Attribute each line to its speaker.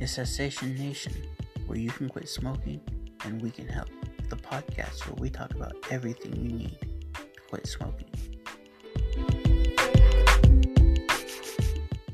Speaker 1: is Cessation Nation, where you can quit smoking and we can help. The podcast where we talk about everything you need to quit smoking.